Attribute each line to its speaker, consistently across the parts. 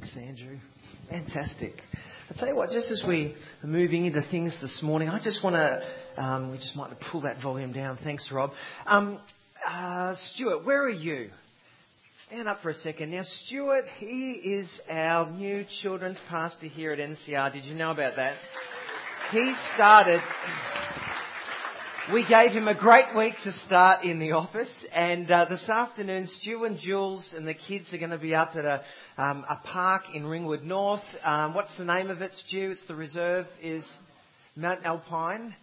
Speaker 1: Thanks, Andrew. Fantastic. I tell you what, just as we are moving into things this morning, I just want to, um, we just might pull that volume down. Thanks, Rob. Um, uh, Stuart, where are you? Stand up for a second. Now, Stuart, he is our new children's pastor here at NCR. Did you know about that? He started. We gave him a great week to start in the office, and uh, this afternoon, Stu and Jules and the kids are going to be up at a, um, a park in Ringwood North. Um, what's the name of it, Stu? It's the reserve is Mount Alpine,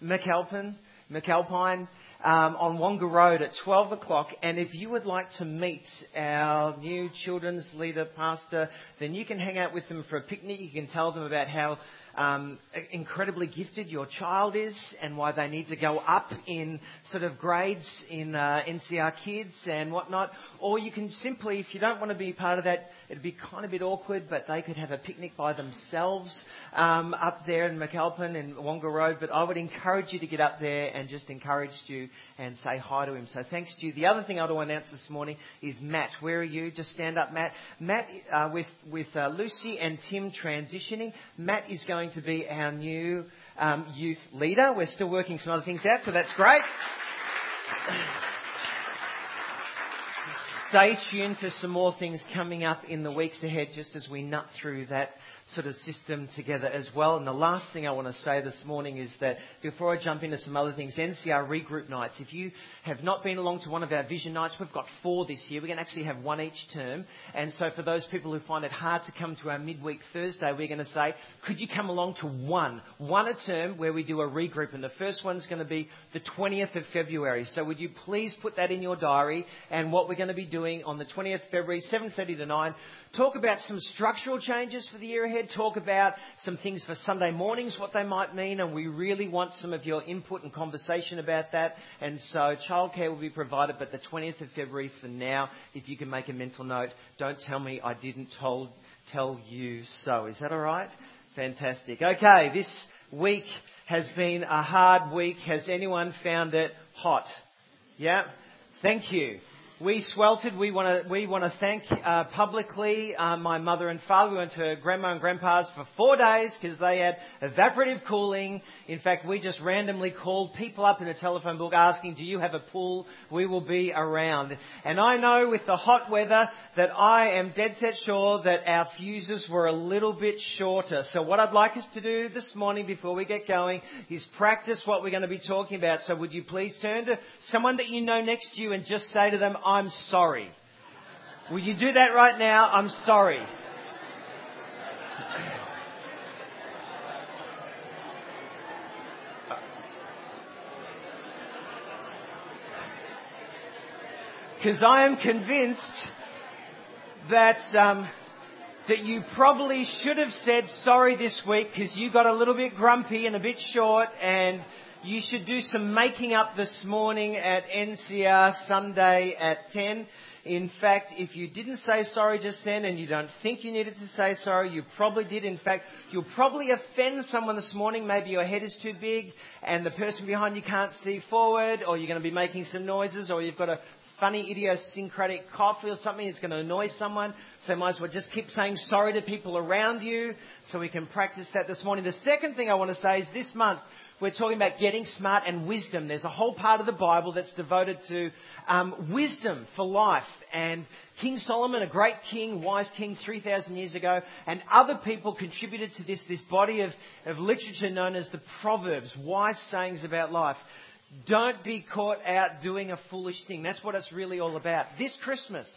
Speaker 1: McAlpine, McAlpine um, on Wonga Road at 12 o'clock. And if you would like to meet our new children's leader pastor, then you can hang out with them for a picnic. You can tell them about how um, incredibly gifted your child is and why they need to go up in sort of grades in uh, NCR Kids and whatnot. Or you can simply, if you don't want to be part of that, it'd be kind of a bit awkward, but they could have a picnic by themselves um, up there in McAlpine and Wonga Road. But I would encourage you to get up there and just encourage Stu and say hi to him. So thanks, Stu. The other thing I want to announce this morning is Matt. Where are you? Just stand up, Matt. Matt, uh, with with uh, Lucy and Tim transitioning, Matt is going to be our new um, youth leader. We're still working some other things out, so that's great. Stay tuned for some more things coming up in the weeks ahead, just as we nut through that sort of system together as well. And the last thing I want to say this morning is that before I jump into some other things, NCR regroup nights. If you have not been along to one of our vision nights, we've got four this year. We're going to actually have one each term. And so for those people who find it hard to come to our midweek Thursday, we're going to say, could you come along to one? One a term where we do a regroup. And the first one's going to be the 20th of February. So would you please put that in your diary? And what we're going to be doing on the 20th of February, 7.30 to 9, talk about some structural changes for the year ahead, talk about some things for Sunday mornings, what they might mean, and we really want some of your input and conversation about that. And so childcare will be provided, but the 20th of February for now, if you can make a mental note, don't tell me I didn't told, tell you so. Is that alright? Fantastic. Okay, this week has been a hard week. Has anyone found it hot? Yeah? Thank you. We sweltered. We want to we want to thank uh, publicly uh, my mother and father. We went to grandma and grandpa's for four days because they had evaporative cooling. In fact, we just randomly called people up in the telephone book asking, "Do you have a pool? We will be around." And I know with the hot weather that I am dead set sure that our fuses were a little bit shorter. So what I'd like us to do this morning before we get going is practice what we're going to be talking about. So would you please turn to someone that you know next to you and just say to them, I'm sorry. Will you do that right now? I'm sorry. Because I am convinced that um, that you probably should have said sorry this week because you got a little bit grumpy and a bit short and you should do some making up this morning at NCR Sunday at 10. In fact, if you didn't say sorry just then and you don't think you needed to say sorry, you probably did. In fact, you'll probably offend someone this morning. Maybe your head is too big and the person behind you can't see forward or you're going to be making some noises or you've got a funny idiosyncratic cough or something that's going to annoy someone. So you might as well just keep saying sorry to people around you so we can practice that this morning. The second thing I want to say is this month we're talking about getting smart and wisdom. There's a whole part of the Bible that's devoted to um, wisdom for life. And King Solomon, a great king, wise king 3,000 years ago, and other people contributed to this, this body of, of literature known as the Proverbs, wise sayings about life. Don't be caught out doing a foolish thing. That's what it's really all about. This Christmas,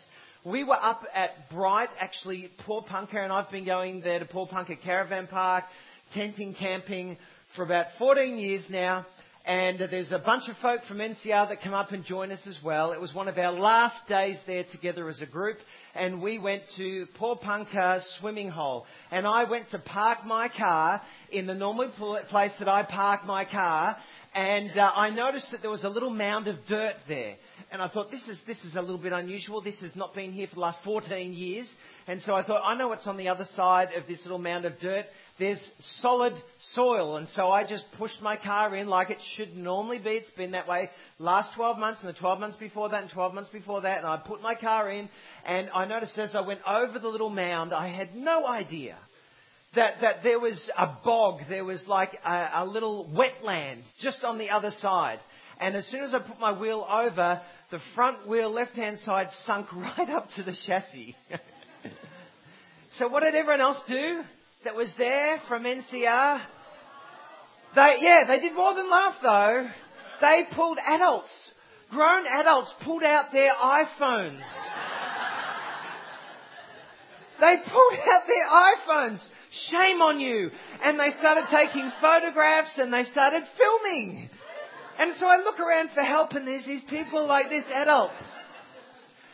Speaker 1: we were up at Bright, actually, Porepunkah, and I've been going there to Porepunkah Caravan Park, tenting, camping, for about 14 years now, and there's a bunch of folk from NCR that come up and join us as well. It was one of our last days there together as a group, and we went to Porepunkah swimming hole. And I went to park my car in the normal place that I park my car, and uh, I noticed that there was a little mound of dirt there. And I thought, this is, this is a little bit unusual. This has not been here for the last 14 years. And so I thought, I know what's on the other side of this little mound of dirt. There's solid soil. And so I just pushed my car in like it should normally be. It's been that way last 12 months and the 12 months before that and 12 months before that. And I put my car in and I noticed as I went over the little mound, I had no idea that, that there was a bog, there was like a, a little wetland just on the other side. And as soon as I put my wheel over, the front wheel left hand side sunk right up to the chassis. so what did everyone else do that was there from NCR? They, yeah, they did more than laugh though. They pulled adults, grown adults pulled out their iPhones. They pulled out their iPhones. Shame on you. And they started taking photographs and they started filming. And so I look around for help and there's these people like this, adults.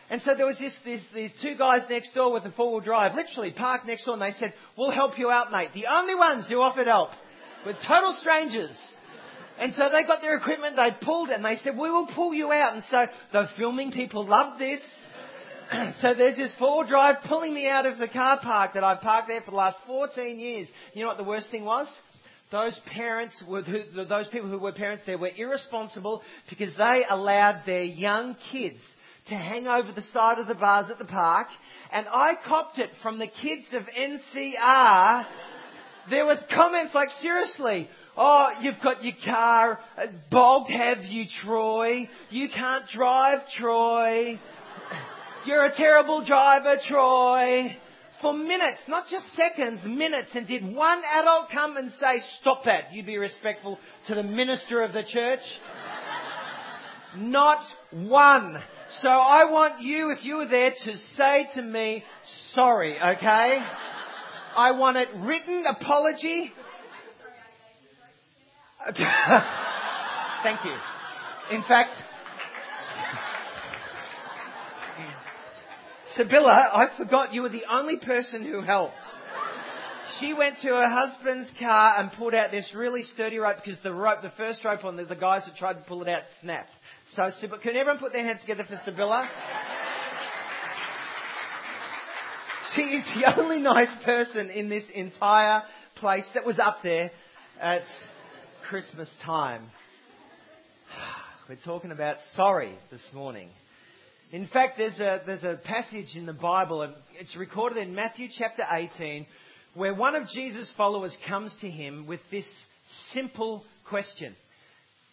Speaker 1: And so there was this, this, these two guys next door with a four-wheel drive, literally parked next door and they said, we'll help you out mate. The only ones who offered help were total strangers. And so they got their equipment, they pulled and they said, we will pull you out. And so the filming people loved this. so there's this four-wheel drive pulling me out of the car park that I've parked there for the last 14 years. You know what the worst thing was? Those parents, those people who were parents there were irresponsible because they allowed their young kids to hang over the side of the bars at the park. And I copped it from the kids of NCR. There were comments like, seriously, Oh, you've got your car uh, bogged, have you, Troy? You can't drive, Troy. You're a terrible driver, Troy. For minutes, not just seconds, minutes. And did one adult come and say, stop that? You'd be respectful to the minister of the church? not one. So I want you, if you were there, to say to me, sorry, okay? I want it written apology. Thank you. In fact, Sibylla, I forgot you were the only person who helped. She went to her husband's car and pulled out this really sturdy rope because the rope, the first rope on the, the guys that tried to pull it out snapped. So, can everyone put their hands together for Sibylla? She is the only nice person in this entire place that was up there at Christmas time. We're talking about sorry this morning. In fact, there's a, there's a passage in the Bible, and it's recorded in Matthew chapter 18, where one of Jesus' followers comes to him with this simple question.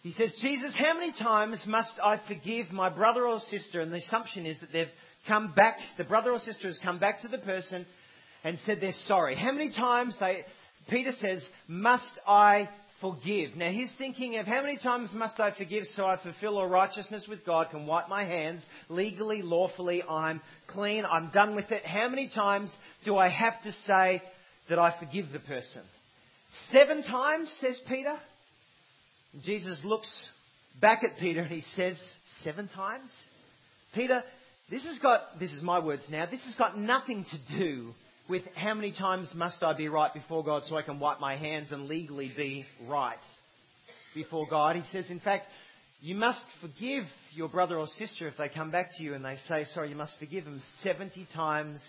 Speaker 1: He says, Jesus, how many times must I forgive my brother or sister? And the assumption is that they've come back, the brother or sister has come back to the person and said they're sorry. How many times they, Peter says, must I forgive. Now he's thinking of how many times must I forgive so I fulfill all righteousness with God, can wipe my hands legally, lawfully, I'm clean, I'm done with it. How many times do I have to say that I forgive the person? Seven times, says Peter. Jesus looks back at Peter and he says, Seven times? Peter, this has got, this is my words now, this has got nothing to do with how many times must I be right before God so I can wipe my hands and legally be right before God. He says, in fact, you must forgive your brother or sister if they come back to you and they say, sorry, you must forgive them 70 times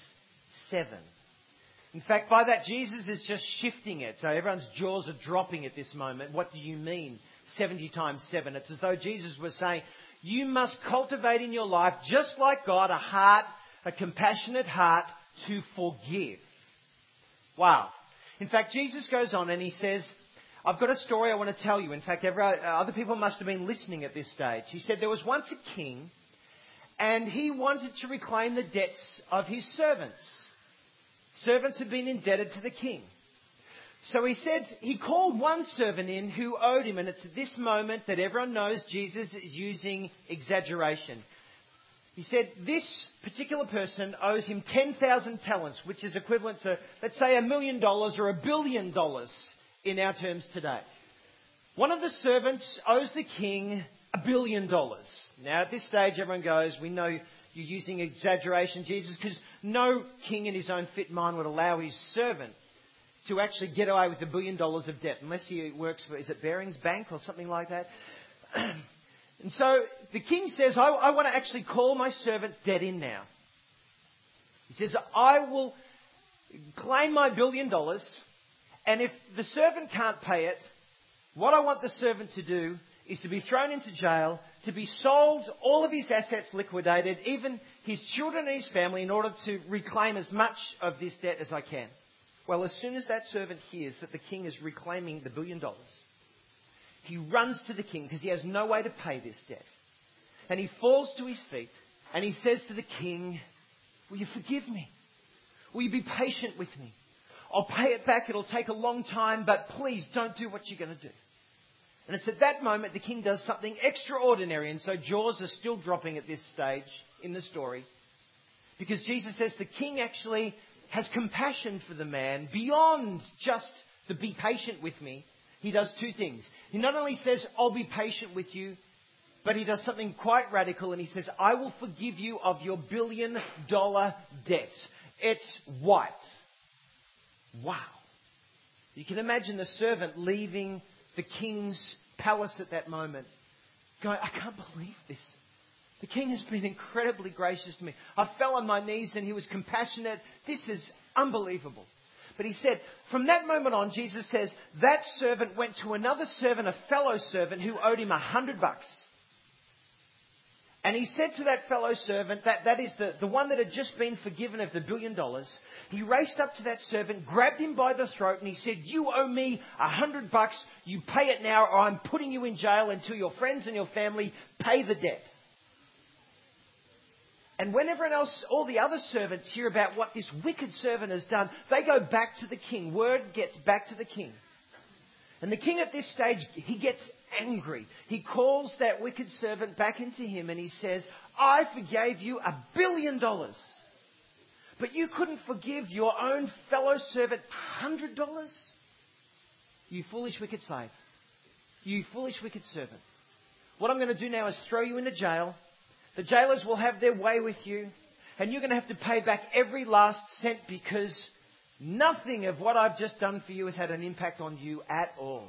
Speaker 1: 7. In fact, by that, Jesus is just shifting it. So everyone's jaws are dropping at this moment. What do you mean 70 times 7? It's as though Jesus was saying, you must cultivate in your life, just like God, a heart, a compassionate heart to forgive. Wow. In fact, Jesus goes on and he says, I've got a story I want to tell you. In fact, every, uh, other people must have been listening at this stage. He said there was once a king and he wanted to reclaim the debts of his servants. Servants had been indebted to the king. So he said he called one servant in who owed him, and it's at this moment that everyone knows Jesus is using exaggeration. He said this particular person owes him 10,000 talents, which is equivalent to, let's say, a million dollars or a billion dollars in our terms today. One of the servants owes the king a billion dollars. Now, at this stage, everyone goes, we know you're using exaggeration, Jesus, because no king in his own fit mind would allow his servant to actually get away with a billion dollars of debt, unless he works for, is it Barings Bank or something like that? And so the king says, I, I want to actually call my servant's dead in now. He says, I will claim my billion dollars, and if the servant can't pay it, what I want the servant to do is to be thrown into jail, to be sold, all of his assets liquidated, even his children and his family, in order to reclaim as much of this debt as I can. Well, as soon as that servant hears that the king is reclaiming the billion dollars, he runs to the king because he has no way to pay this debt. And he falls to his feet and he says to the king, Will you forgive me? Will you be patient with me? I'll pay it back. It'll take a long time, but please don't do what you're going to do. And it's at that moment the king does something extraordinary. And so jaws are still dropping at this stage in the story. Because Jesus says the king actually has compassion for the man beyond just the be patient with me. He does two things. He not only says, I'll be patient with you, but he does something quite radical and he says, I will forgive you of your billion dollar debt. It's white. Wow. You can imagine the servant leaving the king's palace at that moment, going, I can't believe this. The king has been incredibly gracious to me. I fell on my knees and he was compassionate. This is unbelievable. But he said, from that moment on, Jesus says, that servant went to another servant, a fellow servant, who owed him a hundred bucks. And he said to that fellow servant, that, that is the, the one that had just been forgiven of the billion dollars, he raced up to that servant, grabbed him by the throat, and he said, You owe me a hundred bucks, you pay it now, or I'm putting you in jail until your friends and your family pay the debt. And when everyone else, all the other servants hear about what this wicked servant has done, they go back to the king. Word gets back to the king. And the king at this stage, he gets angry. He calls that wicked servant back into him and he says, I forgave you a billion dollars. But you couldn't forgive your own fellow servant a hundred dollars? You foolish wicked slave. You foolish wicked servant. What I'm going to do now is throw you into jail. The jailers will have their way with you. And you're going to have to pay back every last cent because Nothing of what I've just done for you has had an impact on you at all.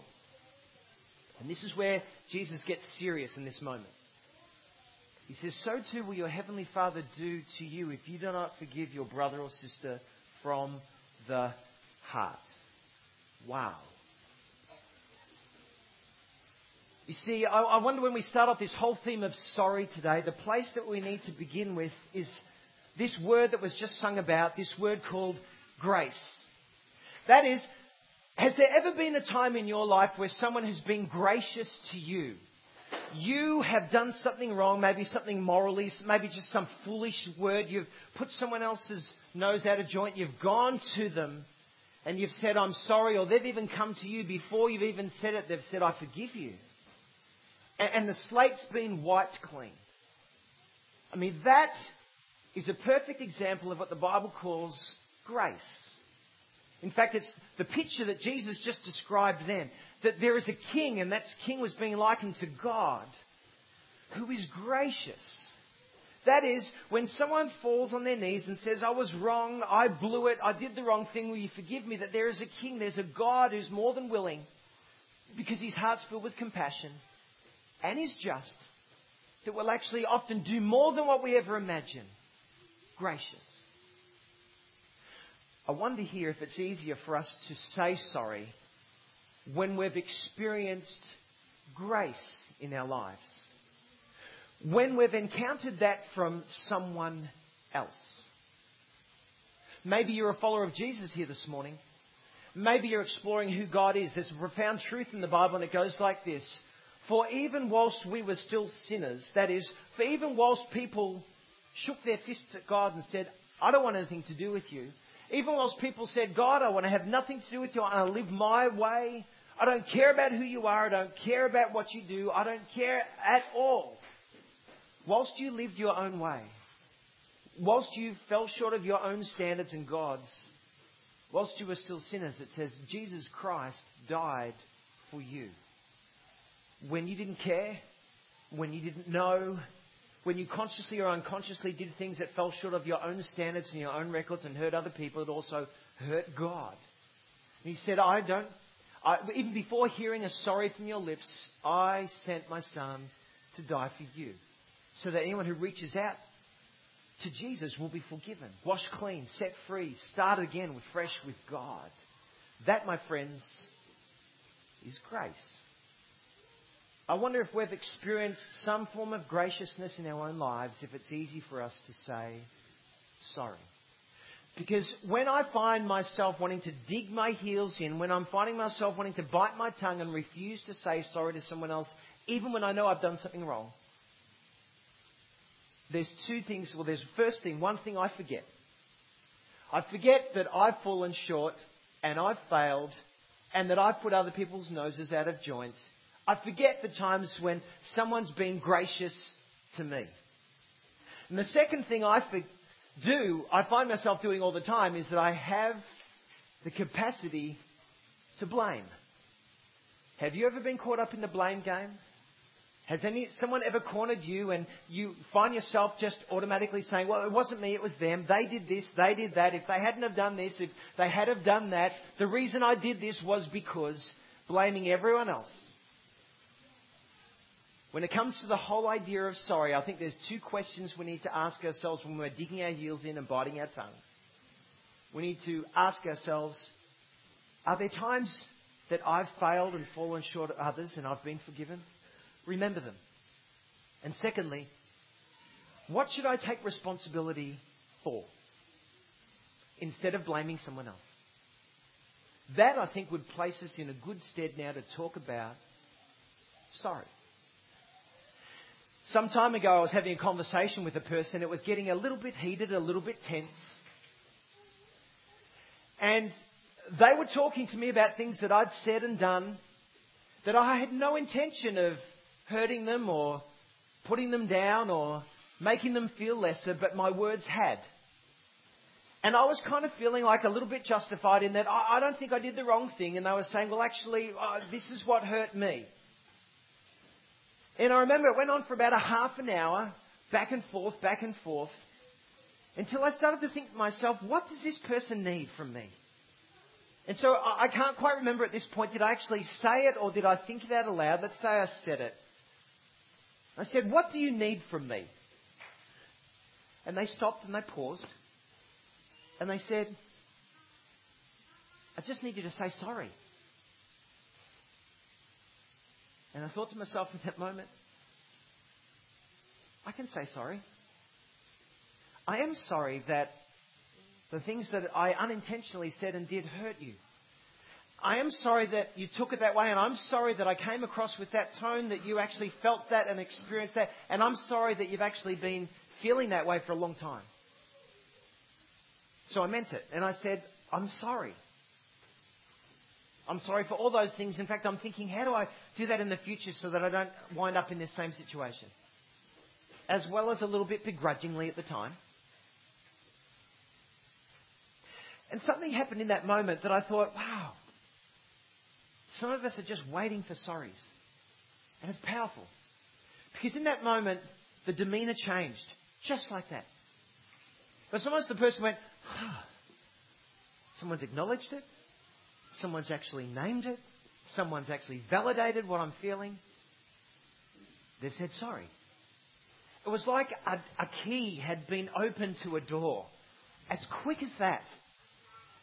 Speaker 1: And this is where Jesus gets serious in this moment. He says, So too will your heavenly Father do to you if you do not forgive your brother or sister from the heart. Wow. You see, I, I wonder when we start off this whole theme of sorry today, the place that we need to begin with is this word that was just sung about, this word called grace. That is, has there ever been a time in your life where someone has been gracious to you? You have done something wrong, maybe something morally, maybe just some foolish word. You've put someone else's nose out of joint. You've gone to them and you've said, I'm sorry, or they've even come to you before you've even said it. They've said, I forgive you. And the slate's been wiped clean. I mean, that is a perfect example of what the Bible calls grace. In fact, it's the picture that Jesus just described then. That there is a king, and that king was being likened to God, who is gracious. That is, when someone falls on their knees and says, I was wrong, I blew it, I did the wrong thing, will you forgive me? That there is a king, there's a God who's more than willing, because his heart's filled with compassion and is just, that will actually often do more than what we ever imagine. Gracious. I wonder here if it's easier for us to say sorry when we've experienced grace in our lives. When we've encountered that from someone else. Maybe you're a follower of Jesus here this morning. Maybe you're exploring who God is. There's a profound truth in the Bible, and it goes like this For even whilst we were still sinners, that is, for even whilst people shook their fists at God and said, I don't want anything to do with you, even whilst people said, God, I want to have nothing to do with you. I want to live my way. I don't care about who you are. I don't care about what you do. I don't care at all. Whilst you lived your own way, whilst you fell short of your own standards and God's, whilst you were still sinners, it says Jesus Christ died for you. When you didn't care, when you didn't know, when you consciously or unconsciously did things that fell short of your own standards and your own records and hurt other people, it also hurt God. And he said, I don't, I, even before hearing a sorry from your lips, I sent my son to die for you. So that anyone who reaches out to Jesus will be forgiven, washed clean, set free, start again with fresh with God. That, my friends, is grace. I wonder if we've experienced some form of graciousness in our own lives, if it's easy for us to say sorry. Because when I find myself wanting to dig my heels in, when I'm finding myself wanting to bite my tongue and refuse to say sorry to someone else, even when I know I've done something wrong, there's two things. Well, there's first thing, one thing I forget. I forget that I've fallen short and I've failed and that I've put other people's noses out of joint. I forget the times when someone's been gracious to me. And the second thing I do, I find myself doing all the time, is that I have the capacity to blame. Have you ever been caught up in the blame game? Has any, someone ever cornered you and you find yourself just automatically saying, well, it wasn't me, it was them. They did this, they did that. If they hadn't have done this, if they had have done that, the reason I did this was because blaming everyone else. When it comes to the whole idea of sorry, I think there's two questions we need to ask ourselves when we're digging our heels in and biting our tongues. We need to ask ourselves, are there times that I've failed and fallen short of others and I've been forgiven? remember them. And secondly, what should I take responsibility for instead of blaming someone else? That, I think, would place us in a good stead now to talk about sorry. Some time ago, I was having a conversation with a person. It was getting a little bit heated, a little bit tense. And they were talking to me about things that I'd said and done that I had no intention of hurting them or putting them down or making them feel lesser, but my words had. And I was kind of feeling like a little bit justified in that I, I don't think I did the wrong thing. And they were saying, well, actually, uh, this is what hurt me. And I remember it went on for about a half an hour, back and forth, back and forth, until I started to think to myself, what does this person need from me? And so I, can't quite remember at this point, did I actually say it or did I think it out aloud? Let's say I said it. I said, What do you need from me? And they stopped and they paused. And they said, I just need you to say sorry. And I thought to myself in that moment, I can say sorry. I am sorry that the things that I unintentionally said and did hurt you. I am sorry that you took it that way, and I'm sorry that I came across with that tone, that you actually felt that and experienced that, and I'm sorry that you've actually been feeling that way for a long time. So I meant it, and I said, I'm sorry. I'm sorry for all those things. In fact, I'm thinking, how do I do that in the future so that I don't wind up in this same situation? As well as a little bit begrudgingly at the time. And something happened in that moment that I thought, wow, some of us are just waiting for sorries. And it's powerful. Because in that moment, the demeanor changed. Just like that. But sometimes the person went, someone's acknowledged it. Someone's actually named it. Someone's actually validated what I'm feeling. They've said sorry. It was like a, a key had been opened to a door. As quick as that.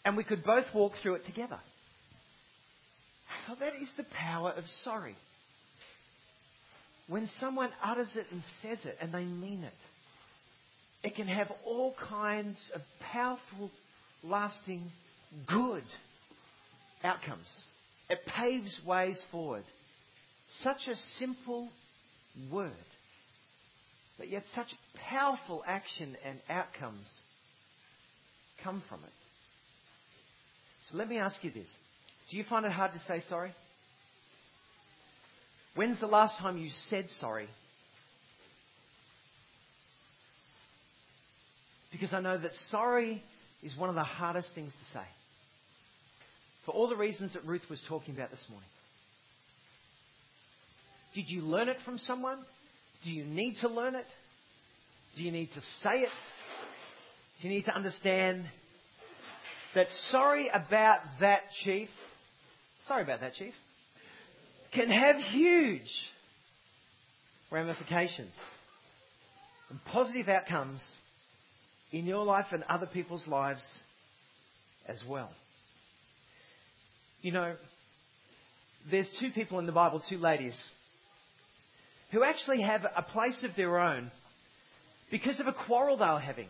Speaker 1: And we could both walk through it together. So that is the power of sorry. When someone utters it and says it and they mean it, it can have all kinds of powerful, lasting, good outcomes. It paves ways forward. Such a simple word, but yet such powerful action and outcomes come from it. So let me ask you this. Do you find it hard to say sorry? When's the last time you said sorry? Because I know that sorry is one of the hardest things to say. For all the reasons that Ruth was talking about this morning. Did you learn it from someone? Do you need to learn it? Do you need to say it? Do you need to understand that sorry about that, chief, Sorry about that, Chief. Can have huge, ramifications and positive outcomes in your life and other people's lives as well. You know, there's two people in the Bible, two ladies, who actually have a place of their own because of a quarrel they were having.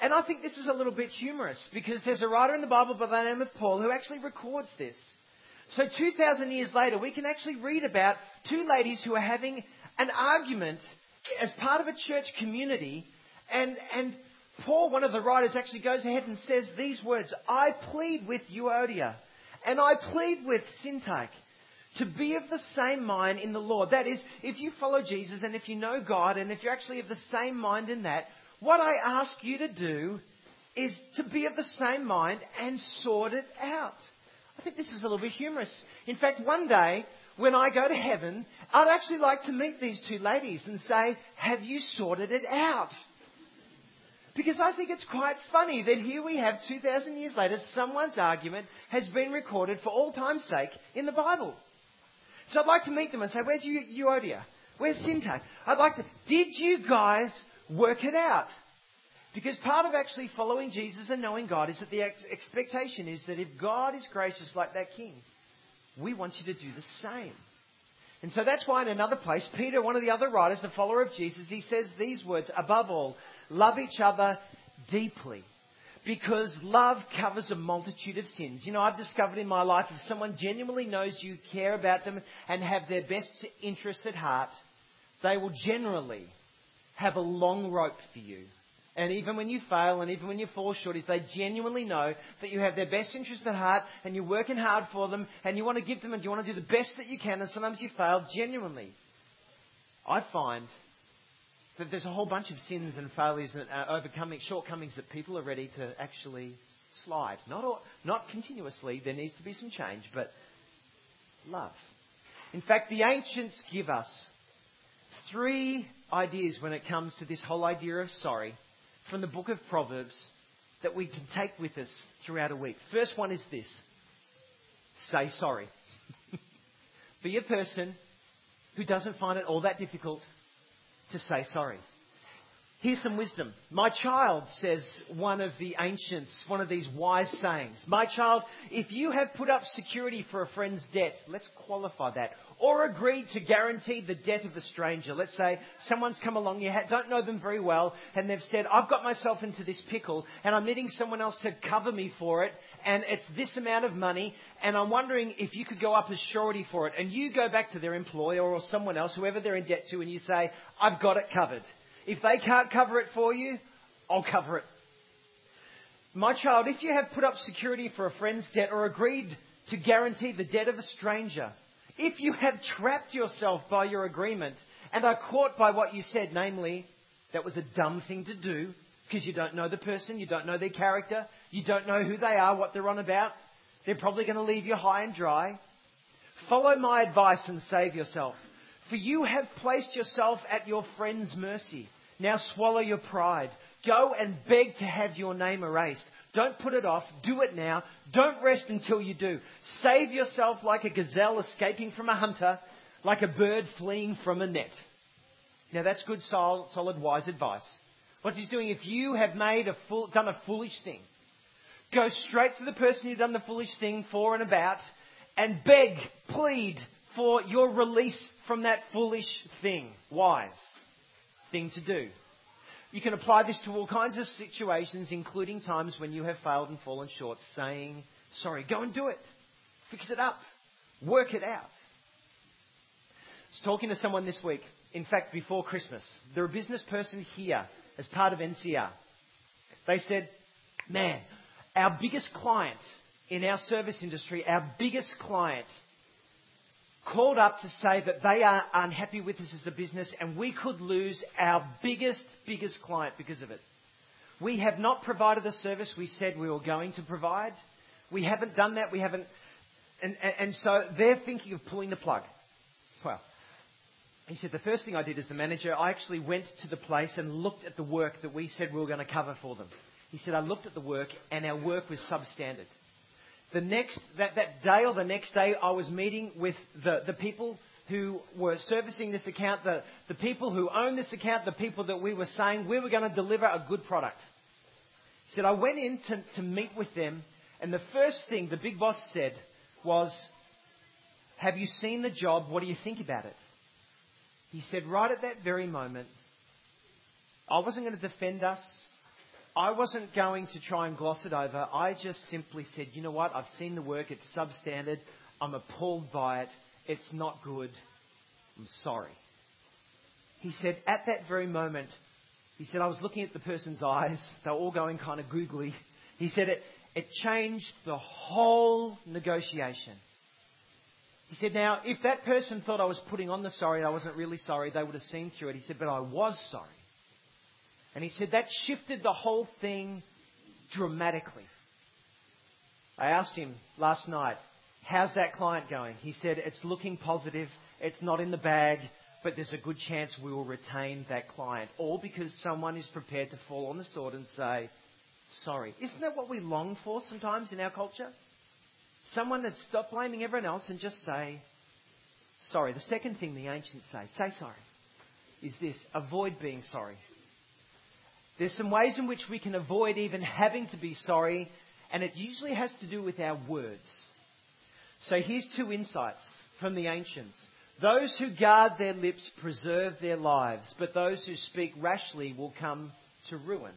Speaker 1: And I think this is a little bit humorous because there's a writer in the Bible by the name of Paul who actually records this. So 2,000 years later, we can actually read about two ladies who are having an argument as part of a church community. And, and Paul, one of the writers, actually goes ahead and says these words I plead with Euodia and I plead with Syntyche to be of the same mind in the Lord. That is, if you follow Jesus and if you know God and if you're actually of the same mind in that, what I ask you to do is to be of the same mind and sort it out. I think this is a little bit humorous. In fact, one day, when I go to heaven, I'd actually like to meet these two ladies and say, Have you sorted it out? Because I think it's quite funny that here we have, 2,000 years later, someone's argument has been recorded for all time's sake in the Bible. So I'd like to meet them and say, Where's Euodia? Where's Syntyche? I'd like to. Did you guys work it out? Because part of actually following Jesus and knowing God is that the ex- expectation is that if God is gracious like that king, we want you to do the same. And so that's why in another place, Peter, one of the other writers, a follower of Jesus, he says these words, above all, love each other deeply. Because love covers a multitude of sins. You know, I've discovered in my life if someone genuinely knows you care about them and have their best interests at heart, they will generally have a long rope for you. And even when you fail and even when you fall short, if they genuinely know that you have their best interests at heart and you're working hard for them and you want to give them and you want to do the best that you can and sometimes you fail genuinely, I find that there's a whole bunch of sins and failures and uh, overcoming shortcomings that people are ready to actually slide. Not, all, not continuously, there needs to be some change, but love. In fact, the ancients give us three ideas when it comes to this whole idea of sorry from the book of Proverbs that we can take with us throughout a week. First one is this say sorry. Be a person who doesn't find it all that difficult to say sorry. Here's some wisdom. My child, says one of the ancients, one of these wise sayings. My child, if you have put up security for a friend's debt, let's qualify that, or agreed to guarantee the debt of a stranger. Let's say someone's come along, you don't know them very well, and they've said, I've got myself into this pickle, and I'm needing someone else to cover me for it, and it's this amount of money, and I'm wondering if you could go up as surety for it. And you go back to their employer or someone else, whoever they're in debt to, and you say, I've got it covered. If they can't cover it for you, I'll cover it. My child, if you have put up security for a friend's debt or agreed to guarantee the debt of a stranger, if you have trapped yourself by your agreement and are caught by what you said, namely, that was a dumb thing to do because you don't know the person, you don't know their character, you don't know who they are, what they're on about, they're probably going to leave you high and dry. Follow my advice and save yourself. For you have placed yourself at your friend's mercy. Now swallow your pride. Go and beg to have your name erased. Don't put it off. Do it now. Don't rest until you do. Save yourself like a gazelle escaping from a hunter, like a bird fleeing from a net. Now that's good, solid, wise advice. What he's doing, if you have made a fool, done a foolish thing, go straight to the person you've done the foolish thing for and about and beg, plead for your release from that foolish thing. Wise thing to do. You can apply this to all kinds of situations, including times when you have failed and fallen short, saying, sorry, go and do it. Fix it up. Work it out. I was talking to someone this week, in fact, before Christmas. They're a business person here as part of NCR. They said, man, our biggest client in our service industry, our biggest client called up to say that they are unhappy with us as a business and we could lose our biggest, biggest client because of it. We have not provided the service we said we were going to provide. We haven't done that. We haven't. And, and, and so they're thinking of pulling the plug. Well, he said, the first thing I did as the manager, I actually went to the place and looked at the work that we said we were going to cover for them. He said, I looked at the work and our work was substandard the next, that, that day or the next day, I was meeting with the, the people who were servicing this account, the, the people who own this account, the people that we were saying we were going to deliver a good product. He said, I went in to, to meet with them, and the first thing the big boss said was, Have you seen the job? What do you think about it? He said, Right at that very moment, I wasn't going to defend us. I wasn't going to try and gloss it over. I just simply said, you know what? I've seen the work. It's substandard. I'm appalled by it. It's not good. I'm sorry. He said, at that very moment, he said, I was looking at the person's eyes. They were all going kind of googly. He said, it, it changed the whole negotiation. He said, now, if that person thought I was putting on the sorry and I wasn't really sorry, they would have seen through it. He said, but I was sorry. And he said, that shifted the whole thing dramatically. I asked him last night, How's that client going? He said, It's looking positive. It's not in the bag, but there's a good chance we will retain that client. All because someone is prepared to fall on the sword and say, Sorry. Isn't that what we long for sometimes in our culture? Someone that stop blaming everyone else and just say, Sorry. The second thing the ancients say, say sorry, is this avoid being sorry. There's some ways in which we can avoid even having to be sorry, and it usually has to do with our words. So here's two insights from the ancients. Those who guard their lips preserve their lives, but those who speak rashly will come to ruin.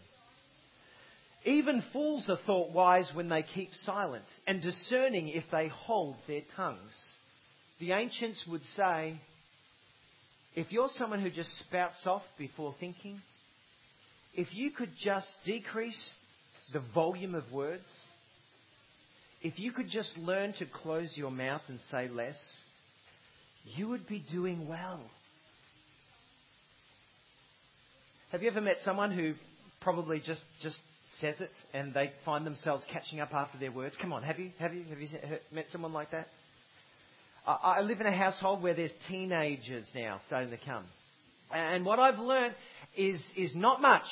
Speaker 1: Even fools are thought wise when they keep silent, and discerning if they hold their tongues. The ancients would say, if you're someone who just spouts off before thinking, if you could just decrease the volume of words, if you could just learn to close your mouth and say less, you would be doing well. Have you ever met someone who probably just, just says it and they find themselves catching up after their words? Come on, have you, have you, have you met someone like that? I live in a household where there's teenagers now starting to come. And what I've learned is, is not much.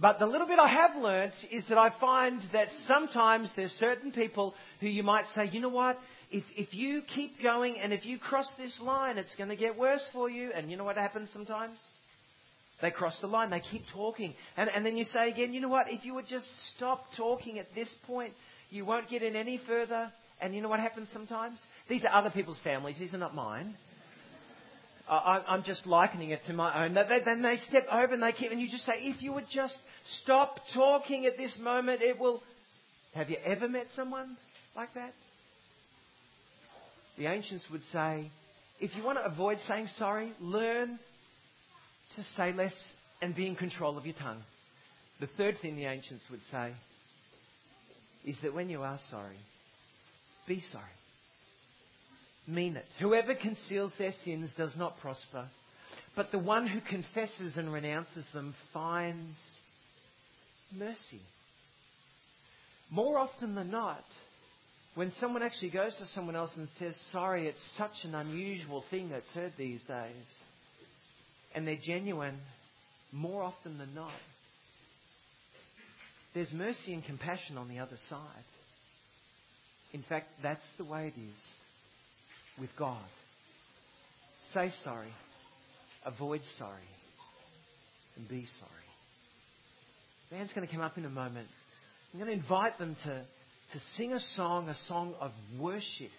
Speaker 1: But the little bit I have learnt is that I find that sometimes there's certain people who you might say, you know what, if, if you keep going and if you cross this line, it's going to get worse for you. And you know what happens sometimes? They cross the line, they keep talking. And, and then you say again, you know what, if you would just stop talking at this point, you won't get in any further. And you know what happens sometimes? These are other people's families, these are not mine. I, I'm just likening it to my own. Then they step over and they keep, and you just say, if you would just stop talking at this moment, it will. Have you ever met someone like that? The ancients would say, if you want to avoid saying sorry, learn to say less and be in control of your tongue. The third thing the ancients would say is that when you are sorry, be sorry mean it. Whoever conceals their sins does not prosper, but the one who confesses and renounces them finds mercy. More often than not, when someone actually goes to someone else and says, Sorry, it's such an unusual thing that's heard these days, and they're genuine, more often than not, there's mercy and compassion on the other side. In fact, that's the way it is with God. Say sorry, avoid sorry, and be sorry. The Band's going to come up in a moment. I'm going to invite them to, to sing a song, a song of worship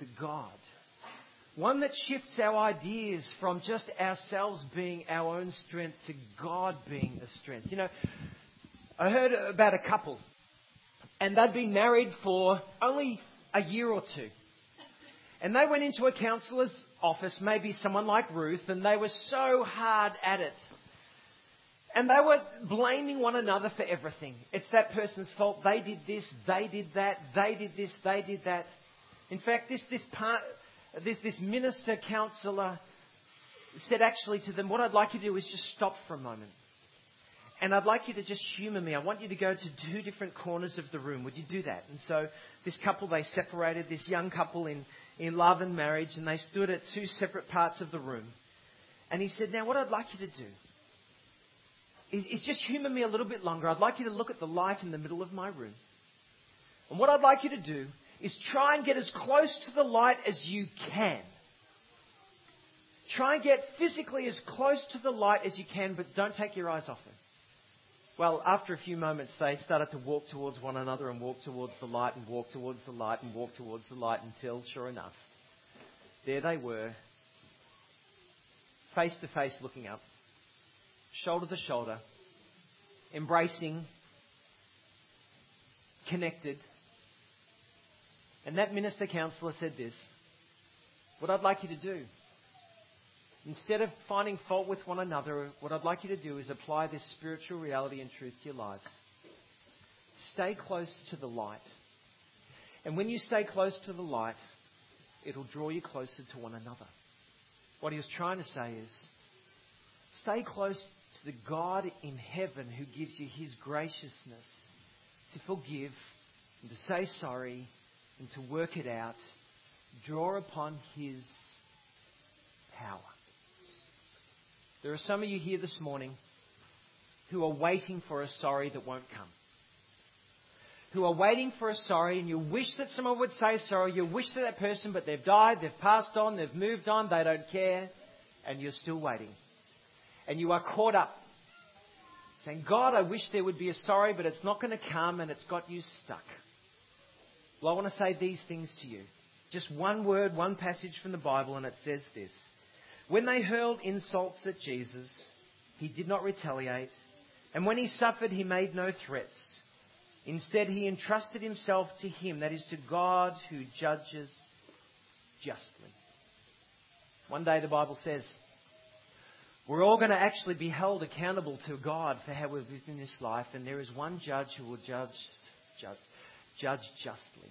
Speaker 1: to God. One that shifts our ideas from just ourselves being our own strength to God being the strength. You know, I heard about a couple, and they'd been married for only a year or two. And they went into a counselor's office, maybe someone like Ruth, and they were so hard at it. And they were blaming one another for everything. It's that person's fault. They did this, they did that, they did this, they did that. In fact, this, this, part, this, this minister counselor said actually to them, What I'd like you to do is just stop for a moment. And I'd like you to just humour me. I want you to go to two different corners of the room. Would you do that? And so this couple, they separated, this young couple in, in love and marriage, and they stood at two separate parts of the room. And he said, Now, what I'd like you to do is, is just humour me a little bit longer. I'd like you to look at the light in the middle of my room. And what I'd like you to do is try and get as close to the light as you can. Try and get physically as close to the light as you can, but don't take your eyes off it. Well, after a few moments, they started to walk towards one another and walk towards the light and walk towards the light and walk towards the light until, sure enough, there they were, face to face looking up, shoulder to shoulder, embracing, connected. And that minister counselor said this What I'd like you to do Instead of finding fault with one another, what I'd like you to do is apply this spiritual reality and truth to your lives. Stay close to the light. And when you stay close to the light, it'll draw you closer to one another. What he was trying to say is stay close to the God in heaven who gives you his graciousness to forgive and to say sorry and to work it out. Draw upon his power. There are some of you here this morning who are waiting for a sorry that won't come. Who are waiting for a sorry and you wish that someone would say sorry. You wish to that person, but they've died, they've passed on, they've moved on, they don't care, and you're still waiting. And you are caught up saying, God, I wish there would be a sorry, but it's not going to come and it's got you stuck. Well, I want to say these things to you. Just one word, one passage from the Bible, and it says this. When they hurled insults at Jesus, he did not retaliate. And when he suffered, he made no threats. Instead, he entrusted himself to him, that is, to God who judges justly. One day, the Bible says, we're all going to actually be held accountable to God for how we've lived in this life, and there is one judge who will judge, judge, judge justly.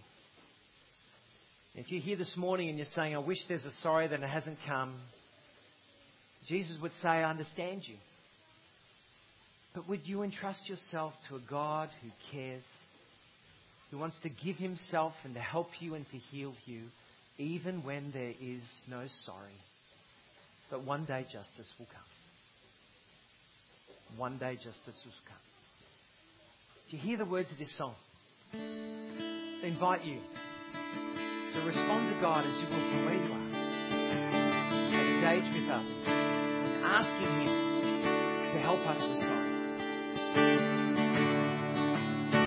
Speaker 1: If you're here this morning and you're saying, I wish there's a sorry that it hasn't come, Jesus would say, I understand you. But would you entrust yourself to a God who cares, who wants to give himself and to help you and to heal you, even when there is no sorry? But one day justice will come. One day justice will come. Do you hear the words of this song? They invite you to respond to God as you will from where you are engage with us and asking Him to help us with songs.